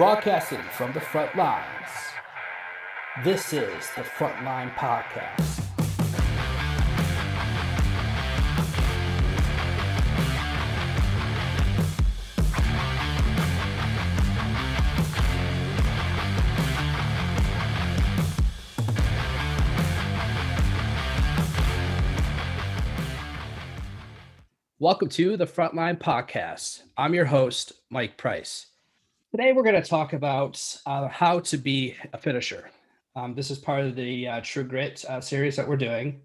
Broadcasting from the front lines. This is the Frontline Podcast. Welcome to the Frontline Podcast. I'm your host, Mike Price. Today, we're going to talk about uh, how to be a finisher. Um, this is part of the uh, True Grit uh, series that we're doing.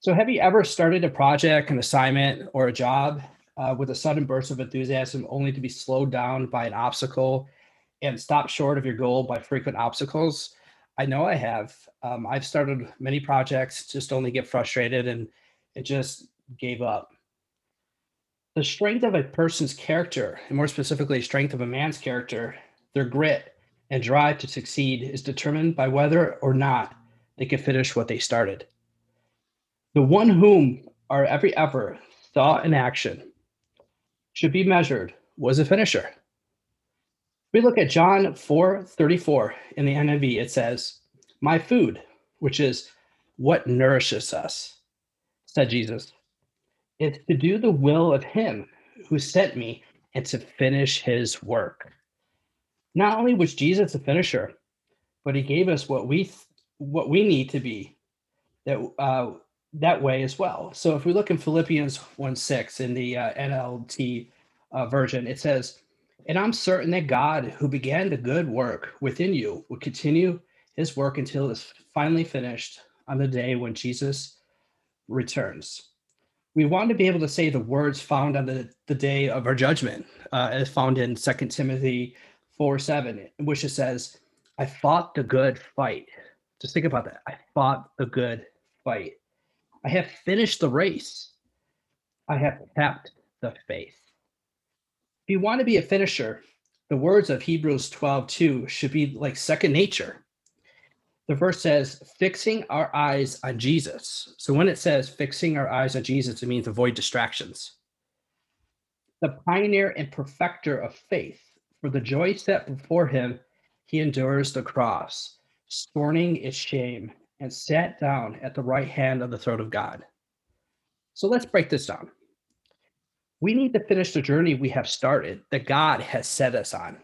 So, have you ever started a project, an assignment, or a job uh, with a sudden burst of enthusiasm only to be slowed down by an obstacle and stop short of your goal by frequent obstacles? I know I have. Um, I've started many projects, just only get frustrated and it just gave up the strength of a person's character, and more specifically, strength of a man's character, their grit and drive to succeed is determined by whether or not they can finish what they started. The one whom our every effort, thought, and action should be measured was a finisher. We look at John 4 34 in the NIV, it says, My food, which is what nourishes us, said Jesus, is to do the will of him who sent me and to finish his work. Not only was Jesus a finisher, but he gave us what we what we need to be that uh, that way as well. So if we look in Philippians 1 6 in the uh, NLT uh, version, it says, And I'm certain that God, who began the good work within you, will continue his work until it's finally finished on the day when Jesus returns we want to be able to say the words found on the, the day of our judgment, uh, as found in Second Timothy 4 7, which it says, I fought the good fight. Just think about that. I fought the good fight. I have finished the race. I have kept the faith. If you want to be a finisher, the words of Hebrews 12 2 should be like second nature the verse says fixing our eyes on Jesus. So when it says fixing our eyes on Jesus, it means avoid distractions. The pioneer and perfecter of faith, for the joy set before him, he endures the cross, scorning its shame, and sat down at the right hand of the throne of God. So let's break this down. We need to finish the journey we have started that God has set us on.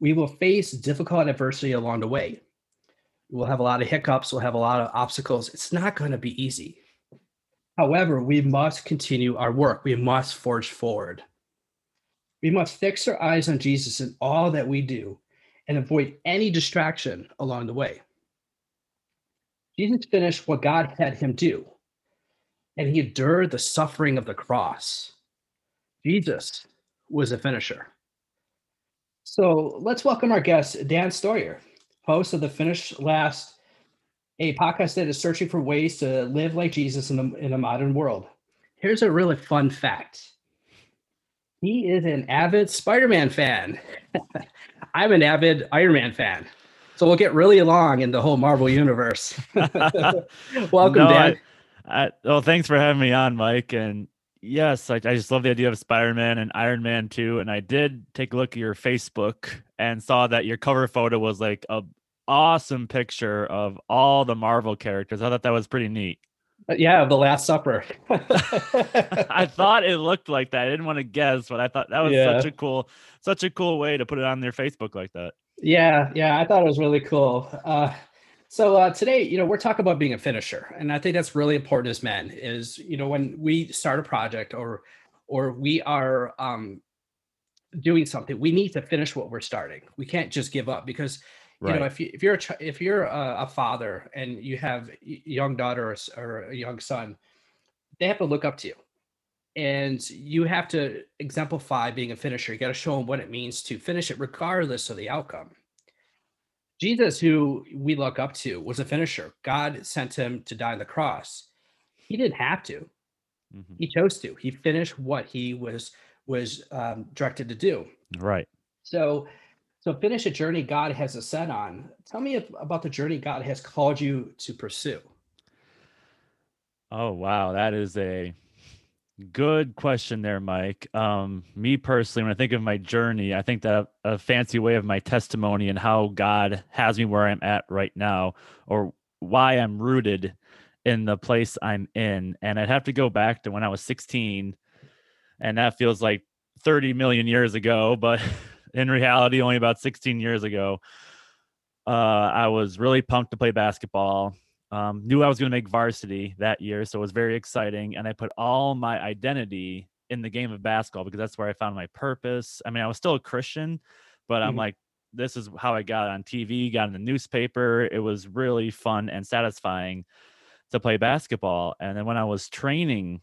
We will face difficult adversity along the way We'll have a lot of hiccups. We'll have a lot of obstacles. It's not going to be easy. However, we must continue our work. We must forge forward. We must fix our eyes on Jesus in all that we do and avoid any distraction along the way. Jesus finished what God had him do, and he endured the suffering of the cross. Jesus was a finisher. So let's welcome our guest, Dan Steur host of the Finish Last, a podcast that is searching for ways to live like Jesus in the in a modern world. Here's a really fun fact. He is an avid Spider-Man fan. I'm an avid Iron Man fan. So we'll get really along in the whole Marvel universe. Welcome, no, Dan. I, I, well, thanks for having me on, Mike. And yes, I, I just love the idea of Spider-Man and Iron Man too. And I did take a look at your Facebook and saw that your cover photo was like a awesome picture of all the Marvel characters. I thought that was pretty neat. Uh, yeah, the Last Supper. I thought it looked like that. I didn't want to guess, but I thought that was yeah. such a cool, such a cool way to put it on their Facebook like that. Yeah, yeah, I thought it was really cool. Uh, so uh, today, you know, we're talking about being a finisher, and I think that's really important as men. Is you know when we start a project or or we are um, doing something, we need to finish what we're starting. We can't just give up because you know if you if you're a if you're a, a father and you have a young daughter or, or a young son, they have to look up to you, and you have to exemplify being a finisher. You got to show them what it means to finish it, regardless of the outcome. Jesus, who we look up to, was a finisher. God sent him to die on the cross. He didn't have to. Mm-hmm. He chose to. He finished what he was was um, directed to do. Right. So, so finish a journey God has a set on. Tell me about the journey God has called you to pursue. Oh wow, that is a Good question there, Mike. Um, me personally, when I think of my journey, I think that a fancy way of my testimony and how God has me where I'm at right now, or why I'm rooted in the place I'm in. And I'd have to go back to when I was 16, and that feels like 30 million years ago, but in reality, only about 16 years ago. Uh, I was really pumped to play basketball. Um, knew I was going to make varsity that year, so it was very exciting. And I put all my identity in the game of basketball because that's where I found my purpose. I mean, I was still a Christian, but I'm mm-hmm. like, this is how I got on TV, got in the newspaper. It was really fun and satisfying to play basketball. And then when I was training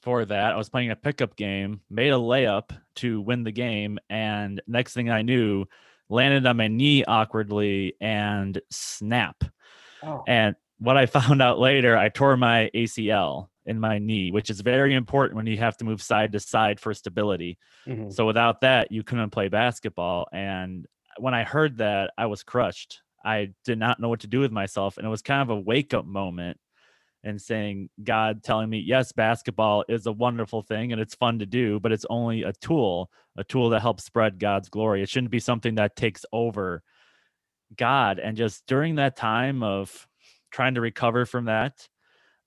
for that, I was playing a pickup game, made a layup to win the game, and next thing I knew, landed on my knee awkwardly and snap. Oh. And what I found out later, I tore my ACL in my knee, which is very important when you have to move side to side for stability. Mm-hmm. So without that, you couldn't play basketball. And when I heard that, I was crushed. I did not know what to do with myself. And it was kind of a wake up moment and saying, God telling me, yes, basketball is a wonderful thing and it's fun to do, but it's only a tool, a tool that helps spread God's glory. It shouldn't be something that takes over God. And just during that time of trying to recover from that,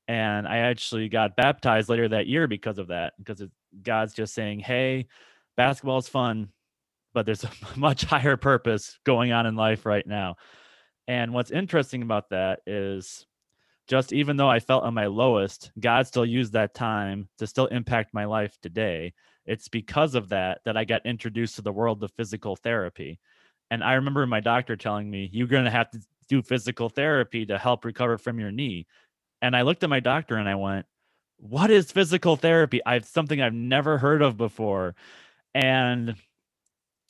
and I actually got baptized later that year because of that, because it, God's just saying, hey, basketball is fun, but there's a much higher purpose going on in life right now. And what's interesting about that is just even though I felt on my lowest, God still used that time to still impact my life today. It's because of that that I got introduced to the world of physical therapy. And I remember my doctor telling me, you're going to have to do physical therapy to help recover from your knee. And I looked at my doctor and I went, what is physical therapy? I've something I've never heard of before. And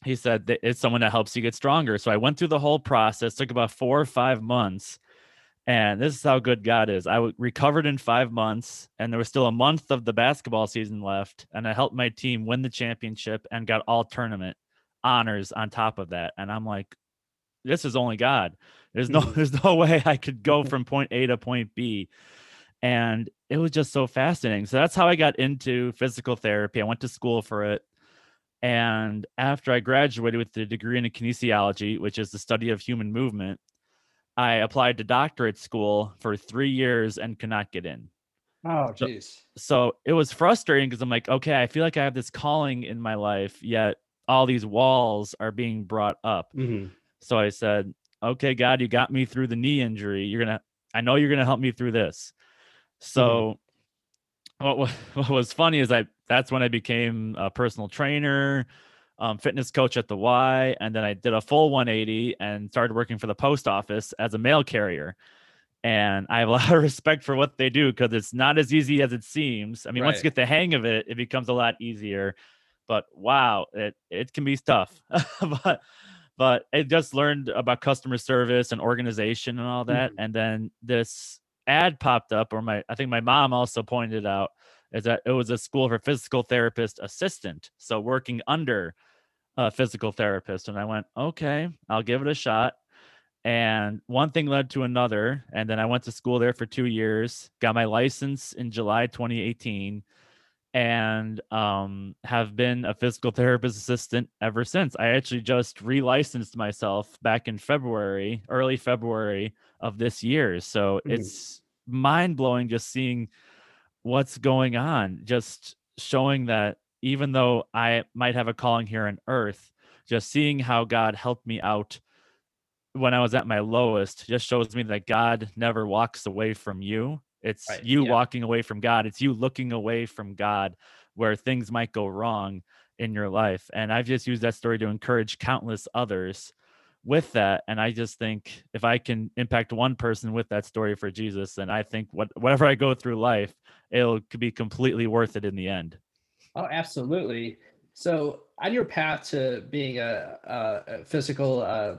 he said that it's someone that helps you get stronger. So I went through the whole process, took about four or five months. And this is how good God is. I recovered in five months, and there was still a month of the basketball season left. And I helped my team win the championship and got all tournament honors on top of that. And I'm like, this is only God. There's no mm-hmm. there's no way I could go from point A to point B. And it was just so fascinating. So that's how I got into physical therapy. I went to school for it. And after I graduated with the degree in kinesiology, which is the study of human movement, I applied to doctorate school for three years and could not get in. Oh, jeez. So, so, it was frustrating because I'm like, okay, I feel like I have this calling in my life, yet all these walls are being brought up. Mm-hmm. So I said, okay, God, you got me through the knee injury. You're going to, I know you're going to help me through this. So mm-hmm. what, what was funny is I, that's when I became a personal trainer, um, fitness coach at the Y. And then I did a full 180 and started working for the post office as a mail carrier. And I have a lot of respect for what they do because it's not as easy as it seems. I mean, right. once you get the hang of it, it becomes a lot easier but wow, it it can be tough. but but I just learned about customer service and organization and all that. Mm-hmm. And then this ad popped up, or my I think my mom also pointed out is that it was a school for physical therapist assistant, so working under a physical therapist. And I went, okay, I'll give it a shot. And one thing led to another. And then I went to school there for two years, got my license in July 2018 and um, have been a physical therapist assistant ever since. I actually just relicensed myself back in February, early February of this year. So mm-hmm. it's mind blowing just seeing what's going on, just showing that even though I might have a calling here on earth, just seeing how God helped me out when I was at my lowest just shows me that God never walks away from you it's right. you yeah. walking away from God. It's you looking away from God where things might go wrong in your life. And I've just used that story to encourage countless others with that. And I just think if I can impact one person with that story for Jesus, then I think what whatever I go through life, it'll be completely worth it in the end. Oh, absolutely. So on your path to being a, a physical uh,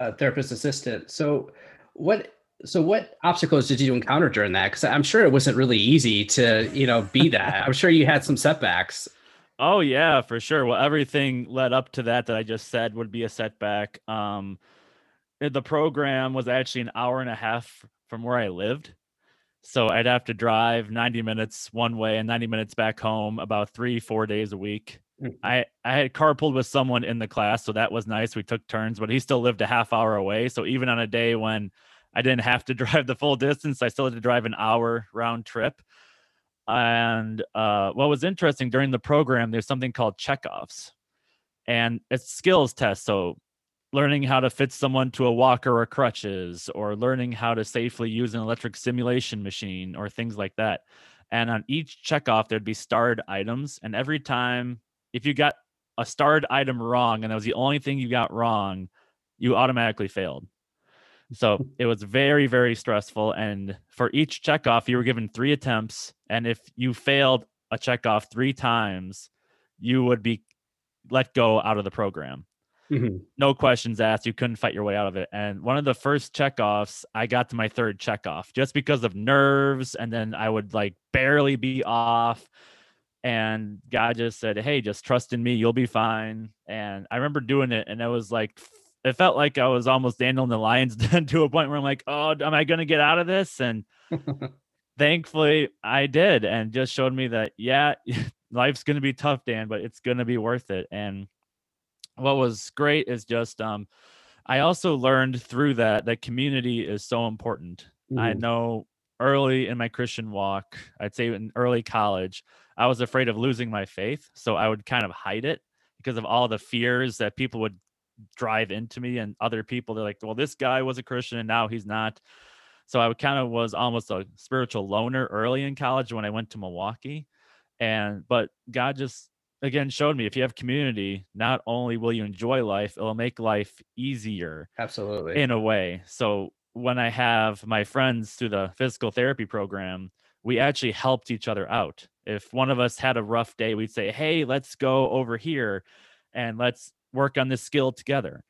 a therapist assistant, so what so what obstacles did you encounter during that because i'm sure it wasn't really easy to you know be that i'm sure you had some setbacks oh yeah for sure well everything led up to that that i just said would be a setback um the program was actually an hour and a half from where i lived So I'd have to drive 90 minutes one way and 90 minutes back home about three, four days a week. Mhm. I, I had carpooled with someone in the class, so that was nice. We took turns, but he still lived a half hour away. So even on a day when I didn't have to drive the full distance, I still had to drive an hour round trip. And uh, what was interesting during the program, there's something called checkoffs, and it's skills tests. So learning how to fit someone to a walker or crutches, or learning how to safely use an electric simulation machine, or things like that. And on each checkoff, there'd be starred items, and every time if you got a starred item wrong, and that was the only thing you got wrong, you automatically failed. So it was very, very stressful. And for each checkoff, you were given three attempts. And if you failed a checkoff three times, you would be let go out of the program. Mhm. No questions asked. You couldn't fight your way out of it. And one of the first checkoffs, I got to my third checkoff just because of nerves. And then I would like barely be off. And God just said, Hey, just trust in me. You'll be fine. And I remember doing it. And it was like, it felt like I was almost Daniel in the lion's den to a point where I'm like, oh, am I going to get out of this? And thankfully I did and just showed me that, yeah, life's going to be tough, Dan, but it's going to be worth it. And what was great is just, um, I also learned through that that community is so important. I Mhm. know early in my Christian walk, I'd say in early college, I was afraid of losing my faith. So I would kind of hide it because of all the fears that people would drive into me and other people. They're like, well, this guy was a Christian and now he's not. So I kind of was almost a spiritual loner early in college when I went to Milwaukee. And, but God just, again, showed me if you have community, not only will you enjoy life, it'll make life easier Absolutely. in a way. So when I have my friends through the physical therapy program, we actually helped each other out. If one of us had a rough day, we'd say, Hey, let's go over here and let's work on this skill together.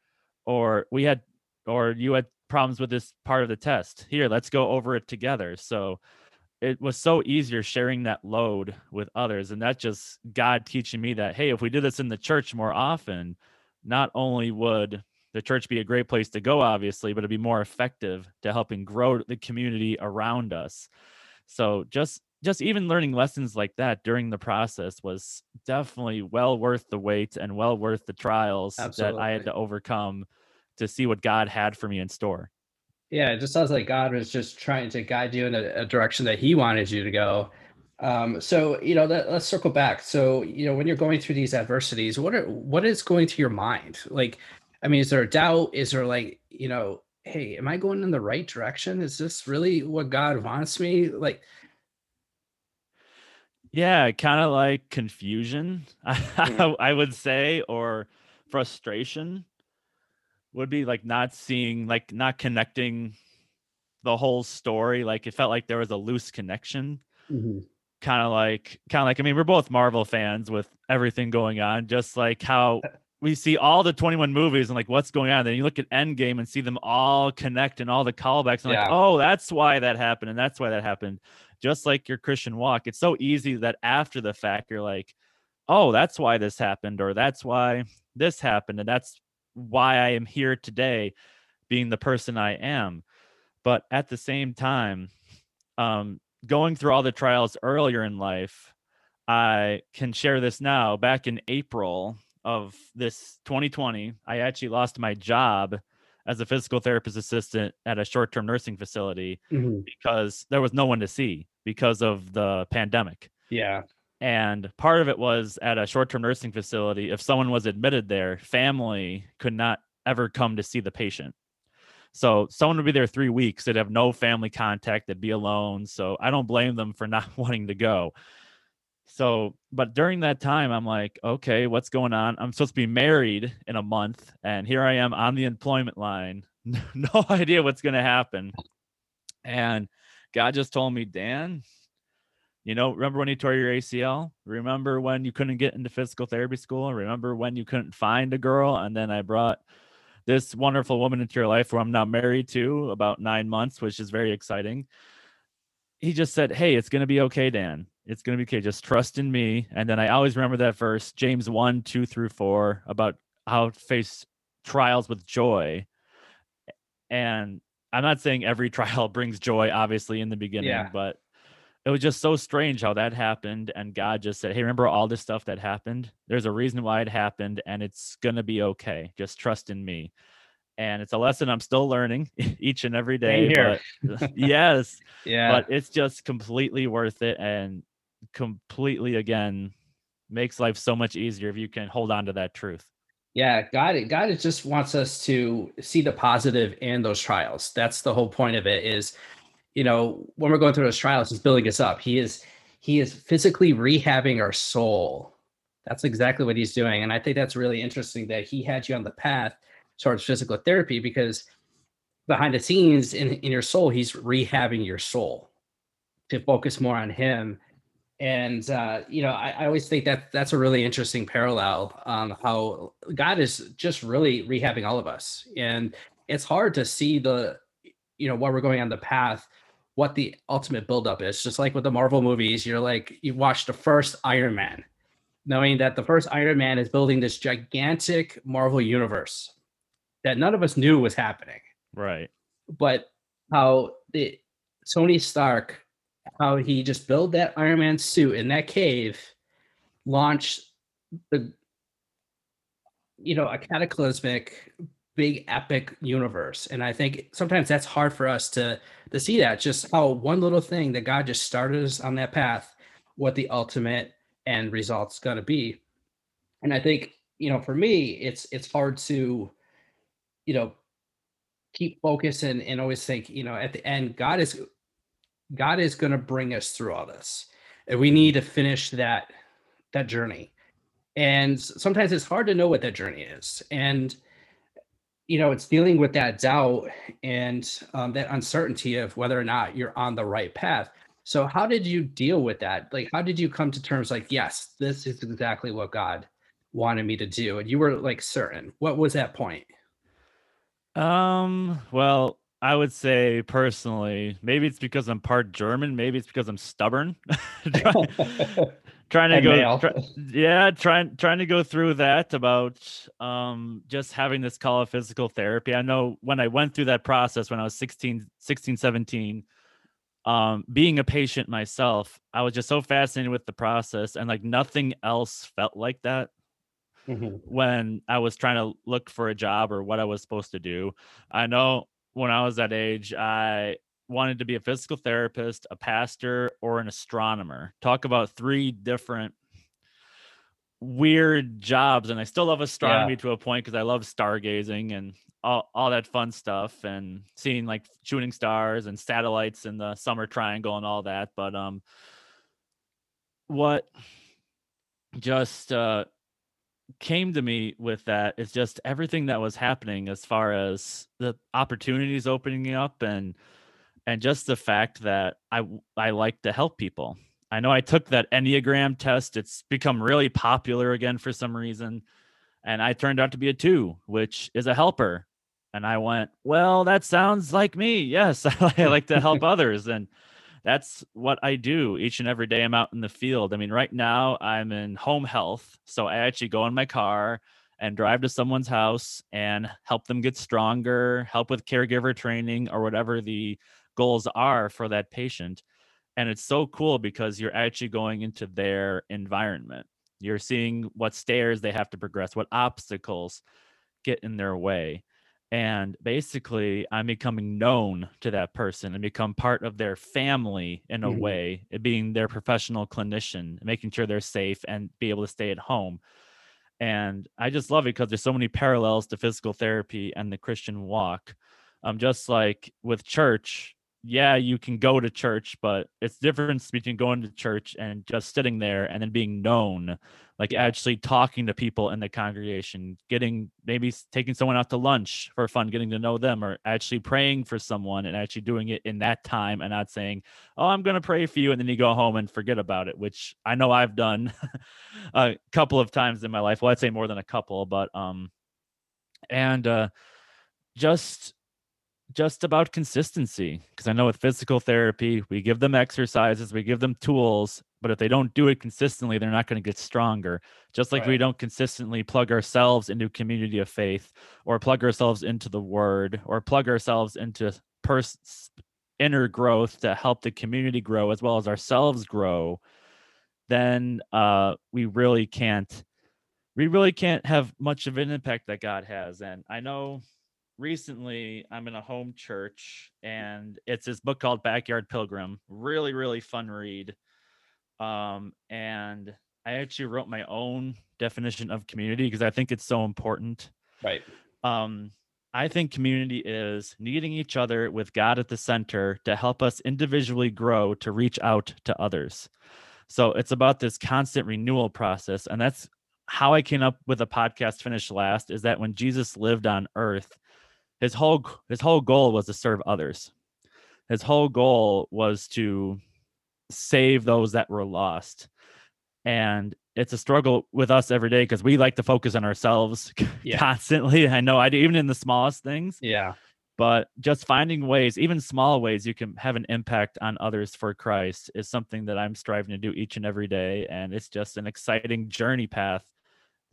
Or we had, or you had problems with this part of the test. Here, let's go over it together. So it was so easier sharing that load with others. And that just God teaching me that, hey, if we did this in the church more often, not only would the church be a great place to go, obviously, but it'd be more effective to helping grow the community around us. So just just even learning lessons like that during the process was definitely well worth the wait and well worth the trials that I had to overcome to see what God had for me in store. Yeah, it just sounds like God was just trying to guide you in a, a direction that He wanted you to go. Um, so you know, let, let's circle back. So you know, when you're going through these adversities, what are what is going through your mind? Like, I mean, is there a doubt? Is there like, you know, hey, am I going in the right direction? Is this really what God wants me? Like, Yeah, kind of like confusion, Mhm. I would say, or frustration would be like not seeing, like not connecting the whole story. Like it felt like there was a loose connection. Mhm. Kind of like, kind of like, I mean, we're both Marvel fans with everything going on, just like how we see all the 21 movies and like what's going on. Then you look at Endgame and see them all connect and all the callbacks. And like, oh, that's why that happened. And that's why that happened. Just like your Christian walk. It's so easy that after the fact, you're like, oh, that's why this happened, or that's why this happened. And that's why I am here today, being the person I am. But at the same time, um, going through all the trials earlier in life, I can share this now. Back in April of this 2020, I actually lost my job as a physical therapist assistant at a short term nursing facility Mhm. because there was no one to see because of the pandemic. yeah, And part of it was at a short term nursing facility, if someone was admitted there, family could not ever come to see the patient. So someone would be there three weeks, they'd have no family contact, they'd be alone. So I don't blame them for not wanting to go. So, but during that time, I'm like, okay, what's going on? I'm supposed to be married in a month, and here I am on the employment line, no idea what's going to happen. And God just told me, Dan, you know, remember when you tore your ACL? Remember when you couldn't get into physical therapy school? Remember when you couldn't find a girl? And then I brought this wonderful woman into your life who I'm now married to about nine months, which is very exciting. He just said, Hey, it's going to be okay, Dan. It's going to be okay. Just trust in me. And then I always remember that verse, James 1, 2 through 4, about how to face trials with joy. And I'm not saying every trial brings joy, obviously, in the beginning, Yeah. but it was just so strange how that happened. And God just said, Hey, remember all this stuff that happened? There's a reason why it happened, and it's going to be okay. Just trust in me. And it's a lesson I'm still learning each and every day. here. But yes, Yeah. but it's just completely worth it and completely, again, makes life so much easier if you can hold on to that truth. Yeah, God, God just wants us to see the positive in those trials. That's the whole point of it. Is you know when we're going through those trials, He's building us up. He is He is physically rehabbing our soul. That's exactly what He's doing, and I think that's really interesting that He had you on the path towards physical therapy because behind the scenes in in your soul, He's rehabbing your soul to focus more on Him and uh, you know I, I always think that that's a really interesting parallel um, how god is just really rehabbing all of us. And it's hard to see the you know while we're going on the path what the ultimate buildup is. Just like with the marvel movies you're like you watch the first iron man knowing that the first iron man is building this gigantic marvel universe that none of us knew was happening. Right. but how the Tony Stark, how he just built that Iron Man suit in that cave, launched the, you know, a cataclysmic, big epic universe, and I think sometimes that's hard for us to to see that. Just how one little thing that God just started us on that path, what the ultimate end result's going to be, and I think you know for me it's it's hard to, you know, keep focus and, and always think, you know, at the end, God is God is going to bring us through all this. And we need to finish that that journey. And sometimes it's hard to know what that journey is. And you know, it's dealing with that doubt and um, that uncertainty of whether or not you're on the right path. So, how did you deal with that? Like, how did you come to terms like, yes, this is exactly what God wanted me to do? And you were like certain. What was that point? Um, well, I would say personally, maybe it's because I'm part German, maybe it's because I'm stubborn. Try- trying to go try- yeah, trying trying to go through that about um just having this call of physical therapy. I know when I went through that process when I was 16 16 17 um being a patient myself, I was just so fascinated with the process and like nothing else felt like that Mhm. when I was trying to look for a job or what I was supposed to do. I know when I was that age, I wanted to be a physical therapist, a pastor, or an astronomer. Talk about three different weird jobs. And I still love astronomy to a point because I love stargazing and all, all that fun stuff and seeing like shooting stars and satellites in the summer triangle and all that. But um what just uh came to me with that is just everything that was happening as far as the opportunities opening up and and just the fact that I I like to help people. I know I took that Enneagram test. It's become really popular again for some reason. And I turned out to be a two, which is a helper. And I went, well, that sounds like me. Yes, I like to help others. And that's what I do each and every day I'm out in the field. I mean, right now I'm in home health. So I actually go in my car and drive to someone's house and help them get stronger, help with caregiver training or whatever the goals are for that patient. And it's so cool because you're actually going into their environment. You're seeing what stairs they have to progress, what obstacles get in their way. And basically, I'm becoming known to that person and become part of their family in a Mhm. way, being their professional clinician, making sure they're safe and be able to stay at home. And I just love it because there's so many parallels to physical therapy and the Christian walk. Um, just like with church, yeah, you can go to church, but it's difference between going to church and just sitting there and then being known, like actually talking to people in the congregation, getting maybe taking someone out to lunch for fun, getting to know them, or actually praying for someone and actually doing it in that time and not saying, "Oh, I'm going to pray for you," and then you go home and forget about it, which I know I've done a couple of times in my life. Well, I'd say more than a couple, but um, and uh, just just about consistency because i know with physical therapy we give them exercises we give them tools but if they don't do it consistently they're not going to get stronger just like we don't consistently plug ourselves into community of faith or plug ourselves into the word or plug ourselves into pers- inner growth to help the community grow as well as ourselves grow, then uh, we really can't we really can't have much of an impact that God has. And I know recently I'm in a home church and it's this book called Backyard Pilgrim. Really, really fun read. Um, and I actually wrote my own definition of community because I think it's so important. Right. Um, I think community is needing each other with God at the center to help us individually grow to reach out to others. So it's about this constant renewal process. And that's how I came up with a podcast finish last is that when Jesus lived on earth, his whole his whole goal was to serve others. His whole goal was to save those that were lost. And it's a struggle with us every day because we like to focus on ourselves Yeah. constantly. I know I do even in the smallest things, Yeah. but just finding ways, even small ways you can have an impact on others for Christ is something that I'm striving to do each and every day. And it's just an exciting journey path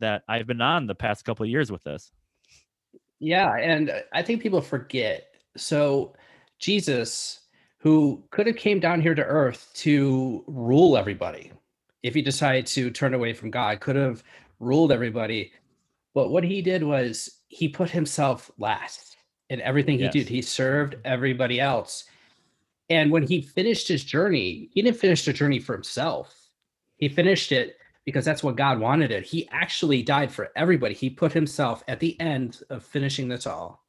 that I've been on the past couple of years with this. Yeah, and I think people forget. So Jesus, who could have came down here to earth to rule everybody, if he decided to turn away from God, could have ruled everybody. But what he did was he put himself last in everything Yes. he did. He served everybody else. And when he finished his journey, he didn't finish the journey for himself. He finished it because that's what God wanted it. He actually died for everybody. He put himself at the end of finishing this all.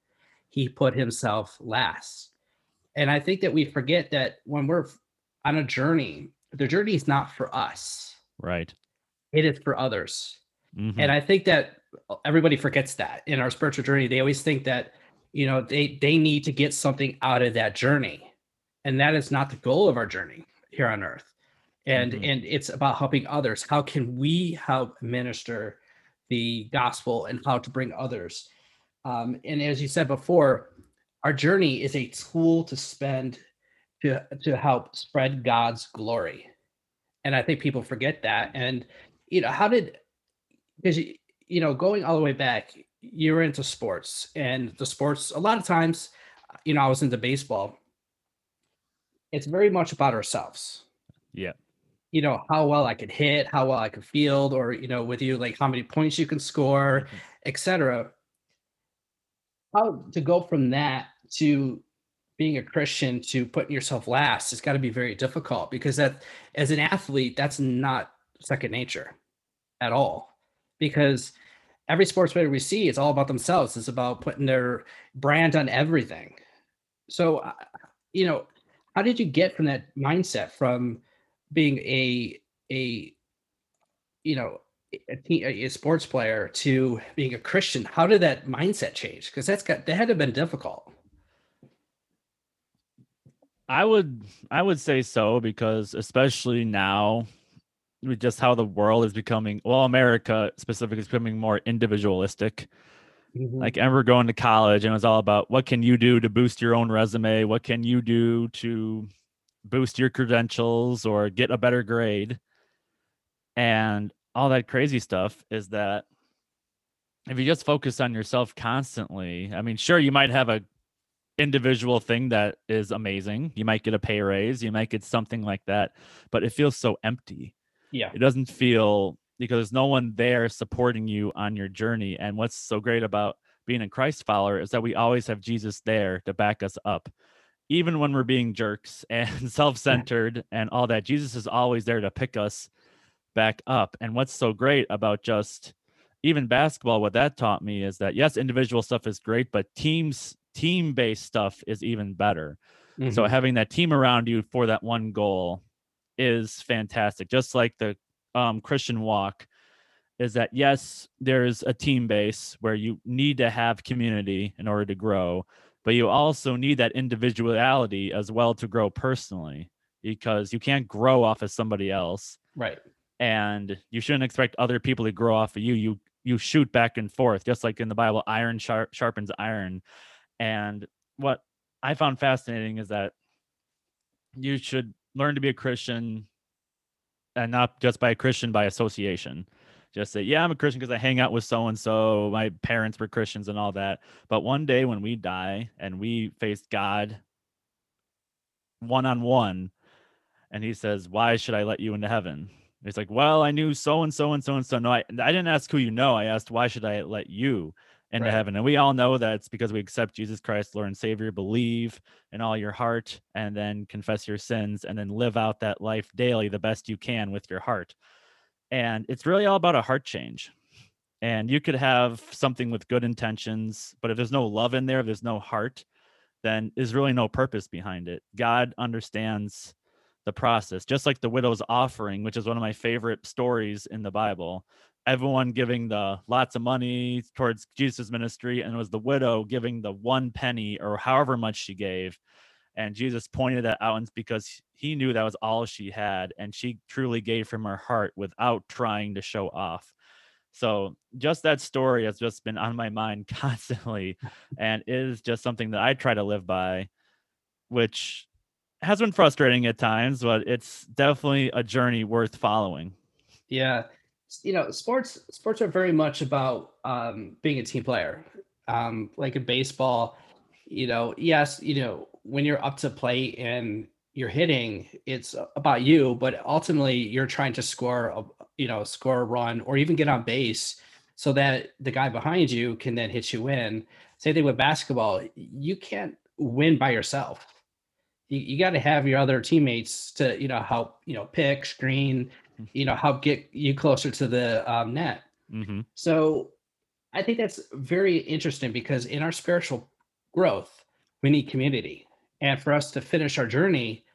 He put himself last. And I think that we forget that when we're on a journey, the journey is not for us. Right. It is for others. Mhm. And I think that everybody forgets that in our spiritual journey. They always think that, you know, they they need to get something out of that journey. And that is not the goal of our journey here on earth. And Mhm. and it's about helping others. How can we help minister the gospel and how to bring others? Um, and as you said before, our journey is a tool to spend to to help spread God's glory. And I think people forget that. And you know, how did because you, you know going all the way back you were into sports and the sports a lot of times you know i was into baseball it's very much about ourselves Yeah. you know how well i could hit how well i could field or you know with you like how many points you can score mm-hmm. etc how to go from that to being a christian to putting yourself last it's got to be very difficult because that as an athlete that's not second nature at all. Because every sports player we see it's all about themselves. It's about putting their brand on everything. So uh, you know how did you get from that mindset from being a a you know a, te- a sports player to being a christian how did that mindset change because that's got that had to have been difficult I would I would say so because especially now with just how the world is becoming well America specifically is becoming more individualistic. Mm-hmm. Like I remember going to college and it was all about what can you do to boost your own resume? What can you do to boost your credentials or get a better grade? And all that crazy stuff is that if you just focus on yourself constantly, I mean, sure, you might have a individual thing that is amazing. You might get a pay raise, you might get something like that, but it feels so empty. yeah It doesn't feel because there's no one there supporting you on your journey. And what's so great about being a Christ follower is that we always have Jesus there to back us up. Even when we're being jerks and self centered and all that, Jesus is always there to pick us back up. And what's so great about just even basketball, what that taught me is that yes, individual stuff is great, but teams, team based stuff is even better. So Mhm. having that team around you for that one goal is fantastic. Just like the um, Christian walk is that yes, there's a team base where you need to have community in order to grow, but you also need that individuality as well to grow personally because you can't grow off of somebody else right and you shouldn't expect other people to grow off of you. You you shoot back and forth, just like in the Bible, iron sharp, sharpens iron. And what I found fascinating is that you should learn to be a Christian, and not just by a Christian by association. Just say, yeah, I'm a Christian because I hang out with so and so. My parents were Christians and all that. But one day when we die and we face God one on one. And he says, Why should I let you into heaven? He's like, Well, I knew so and so and so and so. No, I, I didn't ask who you know. I asked, Why should I let you into Right. heaven? And we all know that it's because we accept Jesus Christ, Lord and Savior, believe in all your heart, and then confess your sins, and then live out that life daily the best you can with your heart. And it's really all about a heart change. And you could have something with good intentions, but if there's no love in there, if there's no heart, then there's really no purpose behind it. God understands the process, just like the widow's offering, which is one of my favorite stories in the Bible. Everyone giving the lots of money towards Jesus' ministry, and it was the widow giving the one penny or however much she gave. And Jesus pointed that out, because he knew that was all she had, and she truly gave from her heart without trying to show off. So just that story has just been on my mind constantly and is just something that I try to live by, which has been frustrating at times, but it's definitely a journey worth following. Yeah, you know, sports sports are very much about um, being a team player. Um, like in baseball, you know, yes, you know, when you're up to plate and you're hitting, it's about you, but ultimately you're trying to score, a, you know, score a run or even get on base so that the guy behind you can then hit you in. Same thing with basketball. You can't win by yourself. You, you got to have your other teammates to, you know, help, you know, pick, screen, you know, help get you closer to the um, net. hmm So I think that's very interesting because in our spiritual growth, we need community. And for us to finish our journey,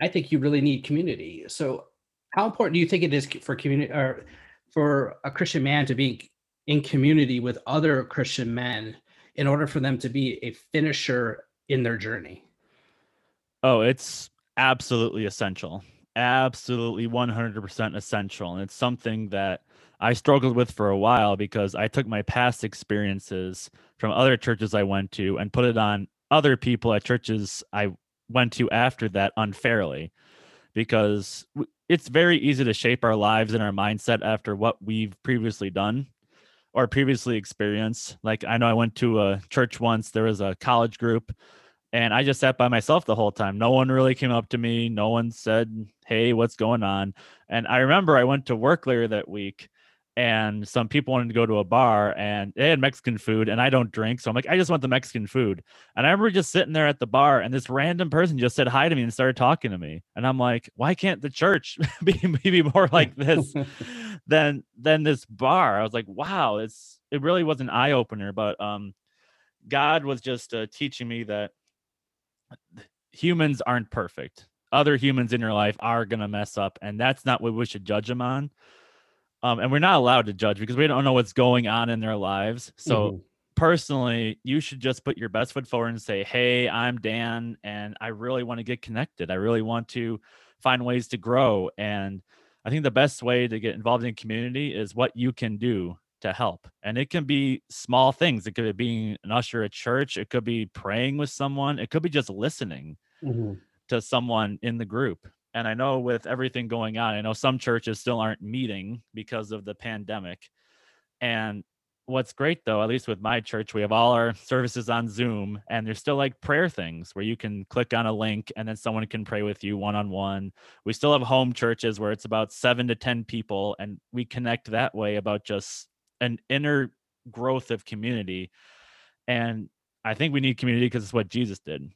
I think you really need community. So how important do you think it is for community or for a Christian man to be in community with other Christian men in order for them to be a finisher in their journey? Oh, it's absolutely essential. Absolutely 100% essential. And it's something that I struggled with for a while because I took my past experiences from other churches I went to and put it on other people at churches I went to after that unfairly because it's very easy to shape our lives and our mindset after what we've previously done or previously experienced. Like I know I went to a church once, there was a college group and I just sat by myself the whole time. No one really came up to me. No one said, "Hey, what's going on?" And I remember I went to work later that week, and some people wanted to go to a bar, and they had Mexican food, and I don't drink, so I'm like, I just want the Mexican food. And I remember just sitting there at the bar, and this random person just said hi to me and started talking to me, and I'm like, why can't the church be maybe more like this than than this bar? I was like, wow, it's it really was an eye opener, but um, God was just uh, teaching me that humans aren't perfect. Other humans in your life are going to mess up, and that's not what we should judge them on. Um, and we're not allowed to judge because we don't know what's going on in their lives. So, Mhm. personally, you should just put your best foot forward and say, Hey, I'm Dan, and I really want to get connected. I really want to find ways to grow. And I think the best way to get involved in community is what you can do to help. And it can be small things. It could be being an usher at church, it could be praying with someone, it could be just listening Mhm. to someone in the group. And I know with everything going on, I know some churches still aren't meeting because of the pandemic. And what's great though, at least with my church, we have all our services on Zoom and there's still like prayer things where you can click on a link and then someone can pray with you one on one. We still have home churches where it's about seven to 10 people and we connect that way about just an inner growth of community. And I think we need community because it's what Jesus did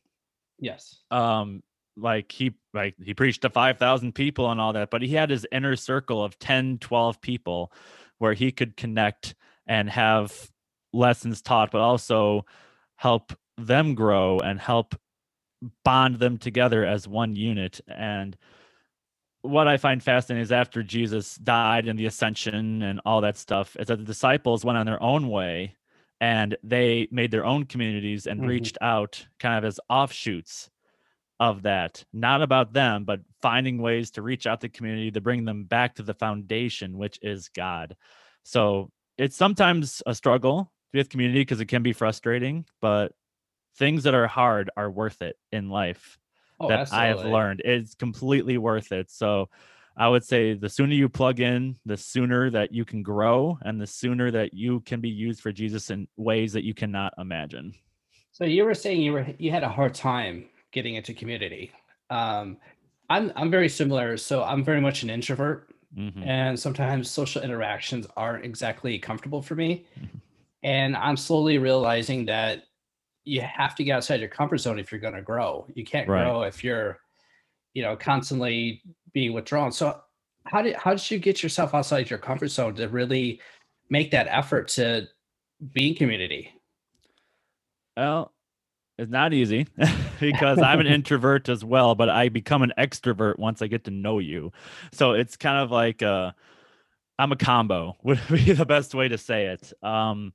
Yes. um like he like he preached to 5000 people and all that but he had his inner circle of 10 12 people where he could connect and have lessons taught but also help them grow and help bond them together as one unit and what i find fascinating is after jesus died and the ascension and all that stuff is that the disciples went on their own way and they made their own communities and Mhm. reached out kind of as offshoots of that. Not about them but finding ways to reach out to the community to bring them back to the foundation which is god. So it's sometimes a struggle with community because it can be frustrating but things that are hard are worth it in life Oh, that i have learned it's completely worth it so i would say the sooner you plug in the sooner that you can grow and the sooner that you can be used for jesus in ways that you cannot imagine So you were saying you were you had a hard time getting into community. Um, I'm I'm very similar. So I'm very much an introvert, Mhm. and sometimes social interactions aren't exactly comfortable for me. Mhm. And I'm slowly realizing that you have to get outside your comfort zone if you're going to grow. You can't Right. grow if you're, you know, constantly being withdrawn. So how did how did you get yourself outside your comfort zone to really make that effort to be in community? Well, it's not easy because I'm an introvert as well, but I become an extrovert once I get to know you. So it's kind of like uh I'm a combo would be the best way to say it. Um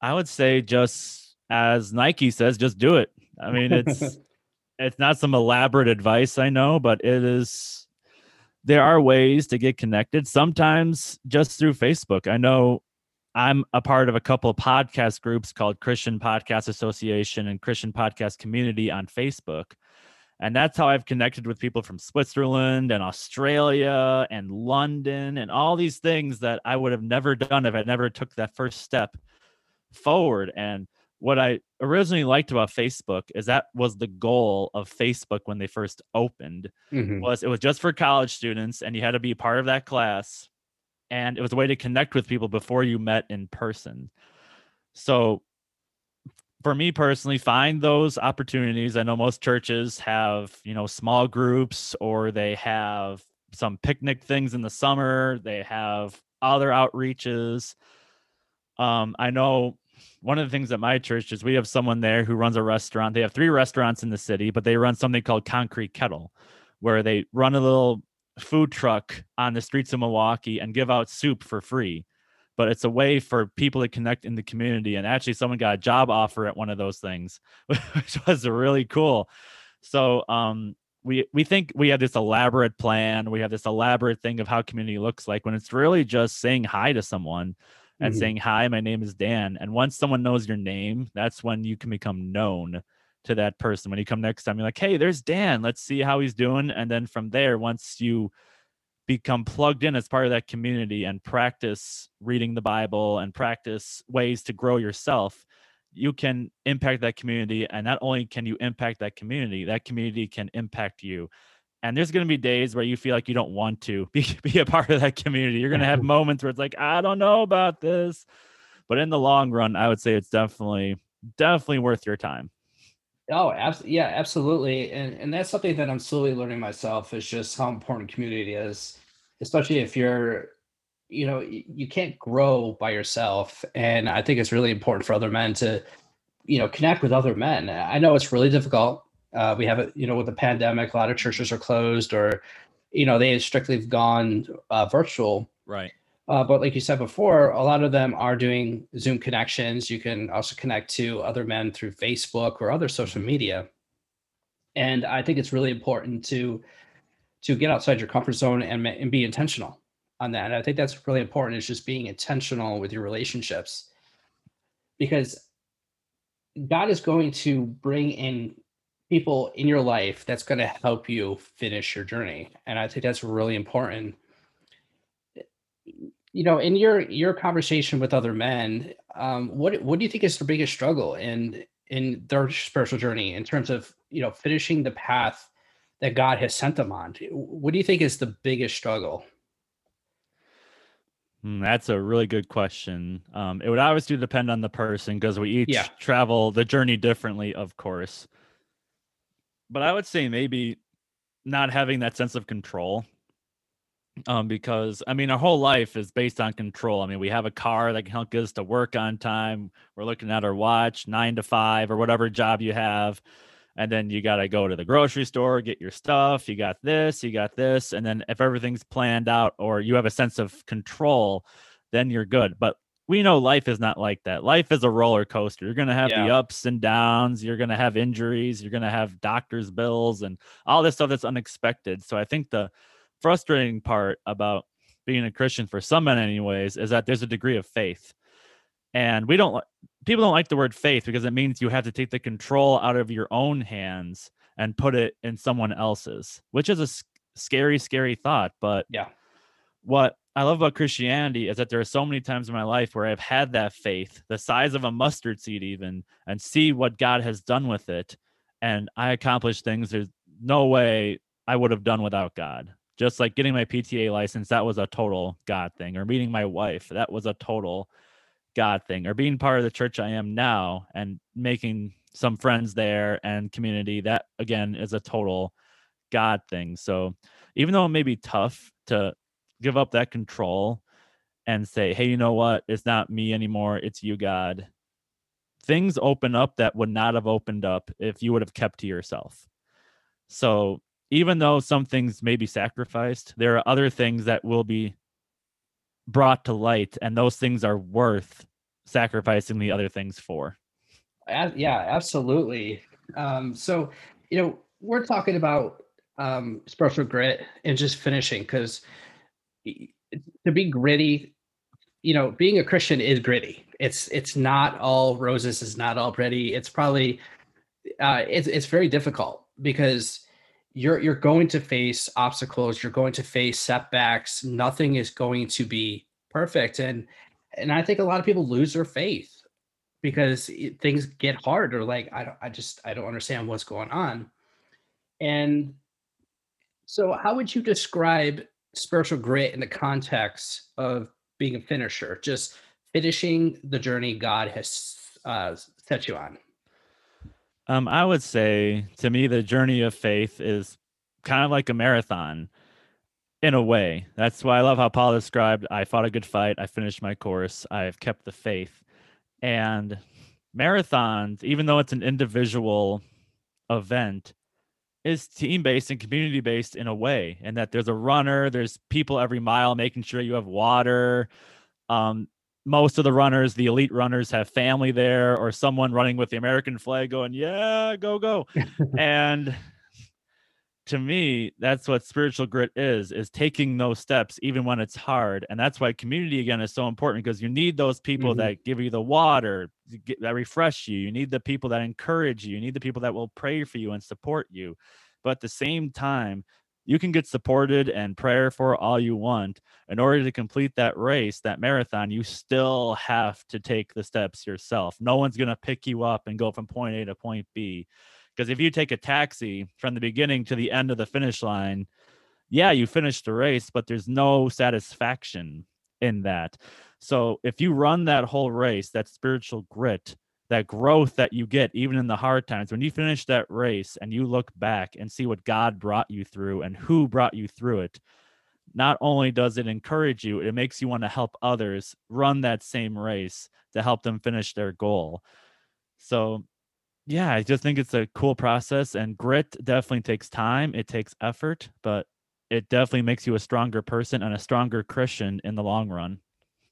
I would say just as Nike says, just do it. I mean, it's it's not some elaborate advice I know, but it is there are ways to get connected sometimes just through Facebook. I know I'm a part of a couple of podcast groups called Christian Podcast Association and Christian Podcast Community on Facebook. And that's how I've connected with people from Switzerland and Australia and London and all these things that I would have never done if I never took that first step forward. And what I originally liked about Facebook is that was the goal of Facebook when they first opened Mhm. was it was just for college students and you had to be part of that class and it was a way to connect with people before you met in person. So for me personally find those opportunities. I know most churches have you know small groups or they have some picnic things in the summer they have other outreaches. Um i know one of the things at my church is we have someone there who runs a restaurant they have three restaurants in the city but they run something called concrete kettle where they run a little food truck on the streets of Milwaukee and give out soup for free. But it's a way for people to connect in the community. And actually, someone got a job offer at one of those things, which was really cool. So um, we we think we have this elaborate plan. We have this elaborate thing of how community looks like when it's really just saying hi to someone and Mhm. saying hi, my name is Dan. And once someone knows your name, that's when you can become known to that person. When you come next time, you're like, hey, there's Dan. Let's see how he's doing. And then from there, once you become plugged in as part of that community and practice reading the Bible and practice ways to grow yourself, you can impact that community. And not only can you impact that community, that community can impact you. And there's going to be days where you feel like you don't want to be, be a part of that community. You're going to have moments where it's like, I don't know about this. But in the long run, I would say it's definitely, definitely worth your time. Oh, abs- yeah, absolutely. And and that's something that I'm slowly learning myself is just how important community is, especially if you're, you know, you can't grow by yourself. And I think it's really important for other men to, you know, connect with other men. I know it's really difficult. Uh, we have it, you know, with the pandemic, a lot of churches are closed or, you know, they strictly have gone uh, virtual. Right. Uh, but like you said before, a lot of them are doing Zoom connections. You can also connect to other men through Facebook or other social media. And I think it's really important to to get outside your comfort zone and, and be intentional on that. And I think that's really important is just being intentional with your relationships because God is going to bring in people in your life that's going to help you finish your journey. And I think that's really important you know in your your conversation with other men um what what do you think is the biggest struggle in in their spiritual journey in terms of you know finishing the path that god has sent them on what do you think is the biggest struggle Mm, That's a really good question. Um, it would obviously depend on the person because we each Yeah. travel the journey differently, of course. But I would say maybe not having that sense of control. Um, because I mean, our whole life is based on control. I mean, we have a car that can help us to work on time. We're looking at our watch, nine to five, or whatever job you have. And then you got to go to the grocery store, get your stuff. You got this, you got this. And then if everything's planned out or you have a sense of control, then you're good. But we know life is not like that. Life is a roller coaster. You're going to have the ups and downs. You're going to have injuries. You're going to have doctor's bills and all this stuff that's unexpected. So I think the frustrating part about being a Christian for some men, anyways, is that there's a degree of faith. And we don't people don't like the word faith because it means you have to take the control out of your own hands and put it in someone else's, which is a scary, scary thought. But yeah what I love about Christianity is that there are so many times in my life where I've had that faith, the size of a mustard seed, even, and see what God has done with it. and I accomplished things there's no way I would have done without God. Just like getting my PTA license, that was a total God thing, or meeting my wife, that was a total God thing, or being part of the church I am now and making some friends there and community, that again is a total God thing. So even though it may be tough to give up that control and say, hey, you know what? It's not me anymore. It's you, God. Things open up that would not have opened up if you would have kept to yourself. So even though some things may be sacrificed, there are other things that will be brought to light, and those things are worth sacrificing the other things for. Yeah, absolutely. Um, so, you know, we're talking about um, spiritual grit and just finishing because to be gritty, you know, being a Christian is gritty. It's it's not all roses. It's not all pretty. It's probably uh, it's it's very difficult because you're you're going to face obstacles you're going to face setbacks nothing is going to be perfect and and i think a lot of people lose their faith because things get hard or like i don't i just i don't understand what's going on and so how would you describe spiritual grit in the context of being a finisher just finishing the journey god has uh, set you on um, I would say to me, the journey of faith is kind of like a marathon in a way. That's why I love how Paul described I fought a good fight, I finished my course, I've kept the faith. And marathons, even though it's an individual event, is team based and community based in a way, and that there's a runner, there's people every mile making sure you have water. Um, most of the runners, the elite runners, have family there or someone running with the American flag going, Yeah, go, go. and to me, that's what spiritual grit is, is taking those steps even when it's hard. And that's why community again is so important because you need those people mm-hmm. that give you the water, that refresh you. You need the people that encourage you. You need the people that will pray for you and support you. But at the same time, you can get supported and prayer for all you want. In order to complete that race, that marathon, you still have to take the steps yourself. No one's going to pick you up and go from point A to point B. Because if you take a taxi from the beginning to the end of the finish line, yeah, you finish the race, but there's no satisfaction in that. So if you run that whole race, that spiritual grit, that growth that you get even in the hard times when you finish that race and you look back and see what god brought you through and who brought you through it not only does it encourage you it makes you want to help others run that same race to help them finish their goal so yeah i just think it's a cool process and grit definitely takes time it takes effort but it definitely makes you a stronger person and a stronger christian in the long run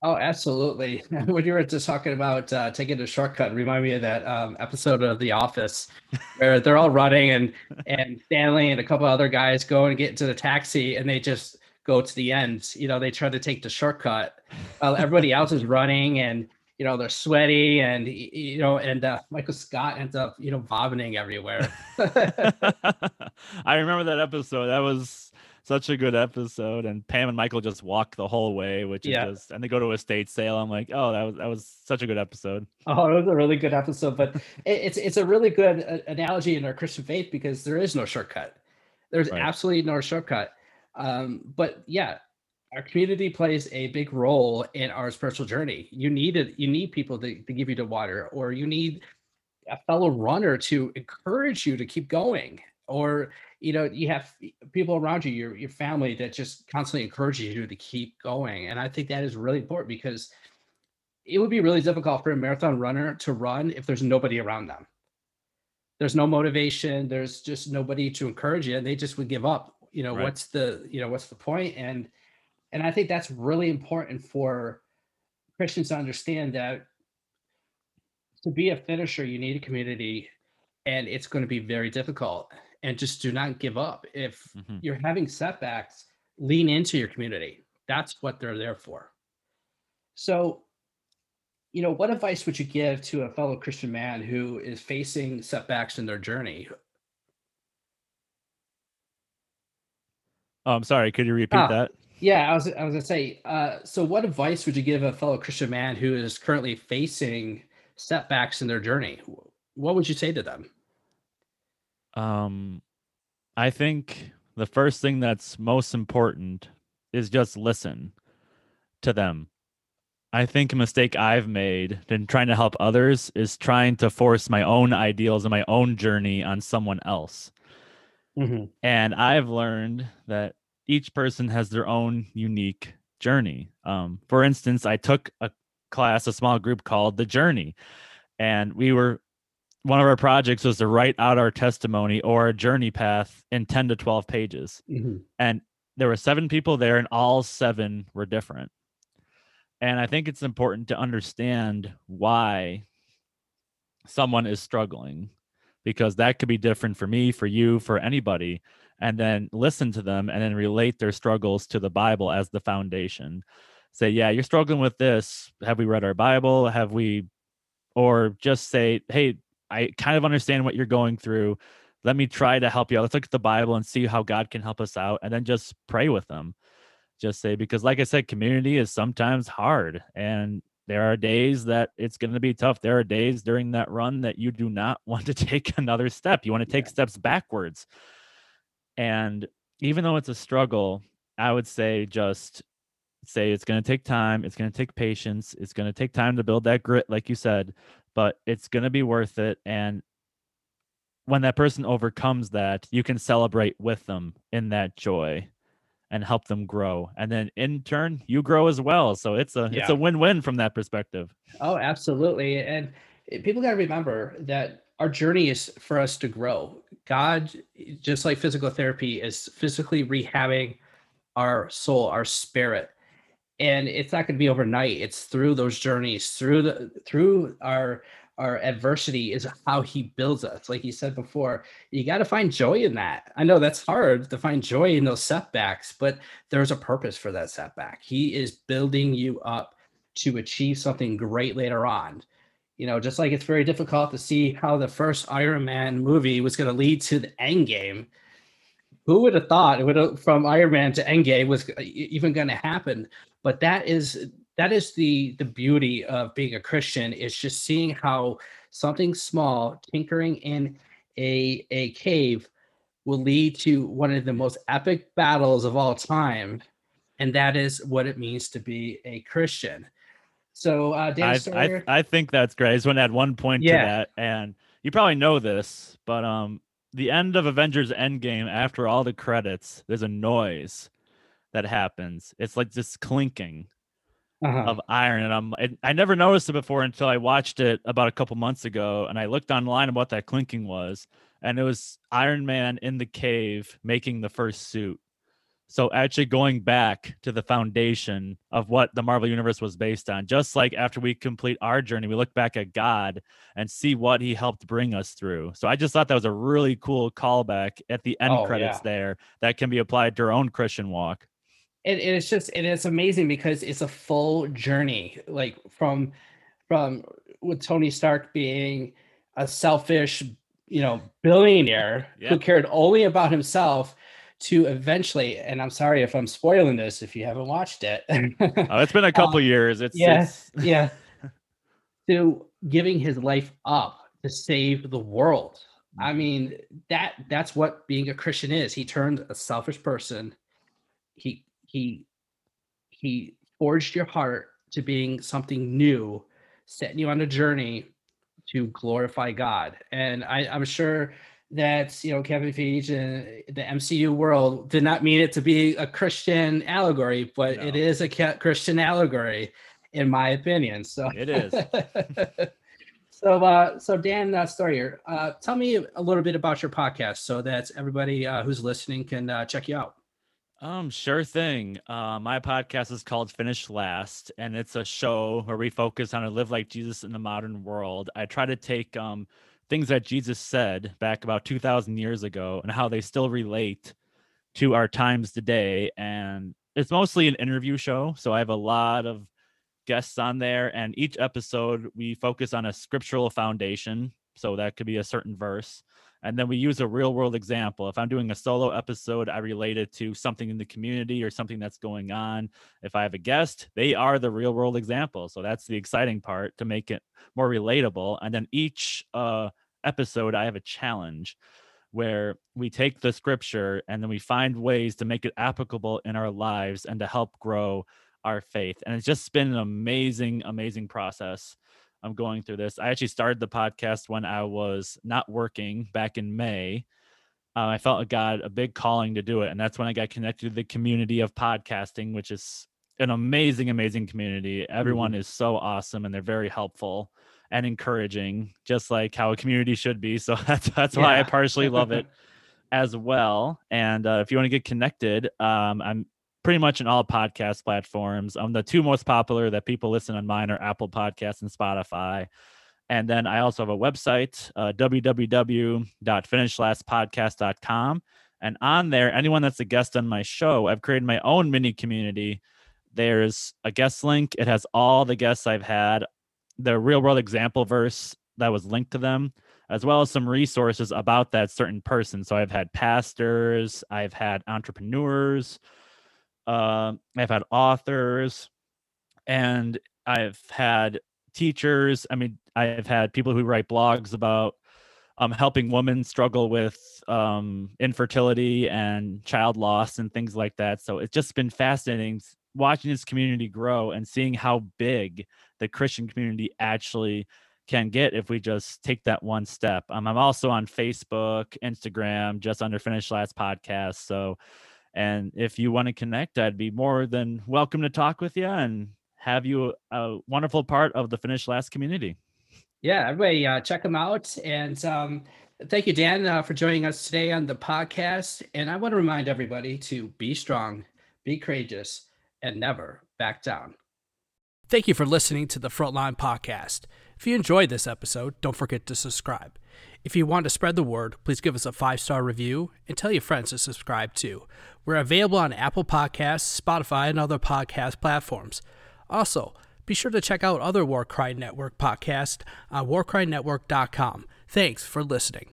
Oh, absolutely. when you were just talking about uh, taking a shortcut, remind me of that um, episode of The Office where they're all running and and Stanley and a couple other guys go and get into the taxi and they just go to the end. You know, they try to take the shortcut while everybody else is running and you know they're sweaty and you know and uh, Michael Scott ends up you know vomiting everywhere. I remember that episode. That was such a good episode. And Pam and Michael just walk the whole way, which yeah. is just, and they go to a state sale. I'm like, oh, that was that was such a good episode. Oh, it was a really good episode, but it's it's a really good uh, analogy in our Christian faith because there is no shortcut. There's right. absolutely no shortcut. Um, but yeah, our community plays a big role in our spiritual journey. You need it. You need people to, to give you the water, or you need a fellow runner to encourage you to keep going or you know you have people around you your your family that just constantly encourages you to keep going and i think that is really important because it would be really difficult for a marathon runner to run if there's nobody around them there's no motivation there's just nobody to encourage you and they just would give up you know right. what's the you know what's the point and and i think that's really important for christians to understand that to be a finisher you need a community and it's going to be very difficult and just do not give up. If mm-hmm. you're having setbacks, lean into your community. That's what they're there for. So, you know, what advice would you give to a fellow Christian man who is facing setbacks in their journey? Oh, I'm sorry. Could you repeat ah, that? Yeah, I was I was gonna say. Uh, so, what advice would you give a fellow Christian man who is currently facing setbacks in their journey? What would you say to them? Um, I think the first thing that's most important is just listen to them. I think a mistake I've made in trying to help others is trying to force my own ideals and my own journey on someone else. Mm-hmm. And I've learned that each person has their own unique journey. Um, for instance, I took a class, a small group called The Journey, and we were one of our projects was to write out our testimony or a journey path in 10 to 12 pages. Mm-hmm. And there were seven people there, and all seven were different. And I think it's important to understand why someone is struggling because that could be different for me, for you, for anybody. And then listen to them and then relate their struggles to the Bible as the foundation. Say, yeah, you're struggling with this. Have we read our Bible? Have we, or just say, hey, I kind of understand what you're going through. Let me try to help you out. Let's look at the Bible and see how God can help us out. And then just pray with them. Just say, because like I said, community is sometimes hard. And there are days that it's going to be tough. There are days during that run that you do not want to take another step. You want to take yeah. steps backwards. And even though it's a struggle, I would say just say it's going to take time. It's going to take patience. It's going to take time to build that grit, like you said, but it's going to be worth it. And when that person overcomes that, you can celebrate with them in that joy and help them grow and then in turn you grow as well so it's a yeah. it's a win-win from that perspective oh absolutely and eh, people got to remember that our journey is for us to grow god just like physical therapy is physically rehabbing our soul our spirit and it's not going to be overnight it's through those journeys through the through our our adversity is how he builds us. Like you said before, you got to find joy in that. I know that's hard to find joy in those setbacks, but there's a purpose for that setback. He is building you up to achieve something great later on. You know, just like it's very difficult to see how the first Iron Man movie was going to lead to the end game. Who would have thought it would have, from Iron Man to Endgame was even going to happen? But that is that is the the beauty of being a christian is just seeing how something small tinkering in a a cave will lead to one of the most epic battles of all time and that is what it means to be a christian so uh Dan I, I, I think that's great i just want to add one point yeah. to that and you probably know this but um the end of avengers endgame after all the credits there's a noise that happens it's like this clinking uh-huh. of iron and i'm I, I, never noticed it before until i watched it about a couple months ago and i looked online at what that clinking was and it was iron man in the cave making the first suit so actually going back to the foundation of what the marvel universe was based on just like after we complete our journey we look back at god and see what he helped bring us through so i just thought that was a really cool callback at the end oh, credits yeah. there that can be applied to our own christian walk it, it's just and it's amazing because it's a full journey like from from with tony stark being a selfish you know billionaire yeah. who cared only about himself to eventually and i'm sorry if i'm spoiling this if you haven't watched it. Oh, it's been a couple um, years. It's yes yeah, yeah. To giving his life up to save the world. I mean that that's what being a christian is. He turned a selfish person. He he he forged your heart to being something new, setting you on a journey to glorify God. And I, I'm sure that you know Kevin Feige and the MCU world did not mean it to be a Christian allegory, but no. it is a Christian allegory, in my opinion. So it is. so, uh, so Dan uh, Steur, uh, tell me a little bit about your podcast, so that everybody uh, who's listening can uh, check you out. Um, sure thing. Uh, my podcast is called Finish Last, and it's a show where we focus on a live like Jesus in the modern world. I try to take um things that Jesus said back about 2,000 years ago and how they still relate to our times today. And it's mostly an interview show, so I have a lot of guests on there, and each episode we focus on a scriptural foundation. So that could be a certain verse and then we use a real world example if i'm doing a solo episode i relate it to something in the community or something that's going on if i have a guest they are the real world example so that's the exciting part to make it more relatable and then each uh, episode i have a challenge where we take the scripture and then we find ways to make it applicable in our lives and to help grow our faith. And it's just been an amazing, amazing process. I'm going through this. I actually started the podcast when I was not working back in May. Uh, I felt God a big calling to do it, and that's when I got connected to the community of podcasting, which is an amazing, amazing community. Everyone mm-hmm. is so awesome, and they're very helpful and encouraging, just like how a community should be. So that's that's yeah. why I partially love it as well. And uh, if you want to get connected, um, I'm pretty much in all podcast platforms. Um, the two most popular that people listen on mine are Apple Podcasts and Spotify. And then I also have a website, uh, www.finishlastpodcast.com. And on there, anyone that's a guest on my show, I've created my own mini community. There's a guest link. It has all the guests I've had, the real world example verse that was linked to them, as well as some resources about that certain person. So I've had pastors, I've had entrepreneurs, uh, I've had authors, and I've had teachers. I mean, I've had people who write blogs about um, helping women struggle with um, infertility and child loss and things like that. So it's just been fascinating watching this community grow and seeing how big the Christian community actually can get if we just take that one step. Um, I'm also on Facebook, Instagram, just under Finish Last Podcast. So, and if you want to connect, I'd be more than welcome to talk with you and have you a wonderful part of the Finish Last community. Yeah, everybody, uh, check them out. And um, thank you, Dan, uh, for joining us today on the podcast. And I want to remind everybody to be strong, be courageous, and never back down. Thank you for listening to the Frontline Podcast. If you enjoyed this episode, don't forget to subscribe. If you want to spread the word, please give us a five star review and tell your friends to subscribe too. We're available on Apple Podcasts, Spotify, and other podcast platforms. Also, be sure to check out other Warcry Network podcasts on warcrynetwork.com. Thanks for listening.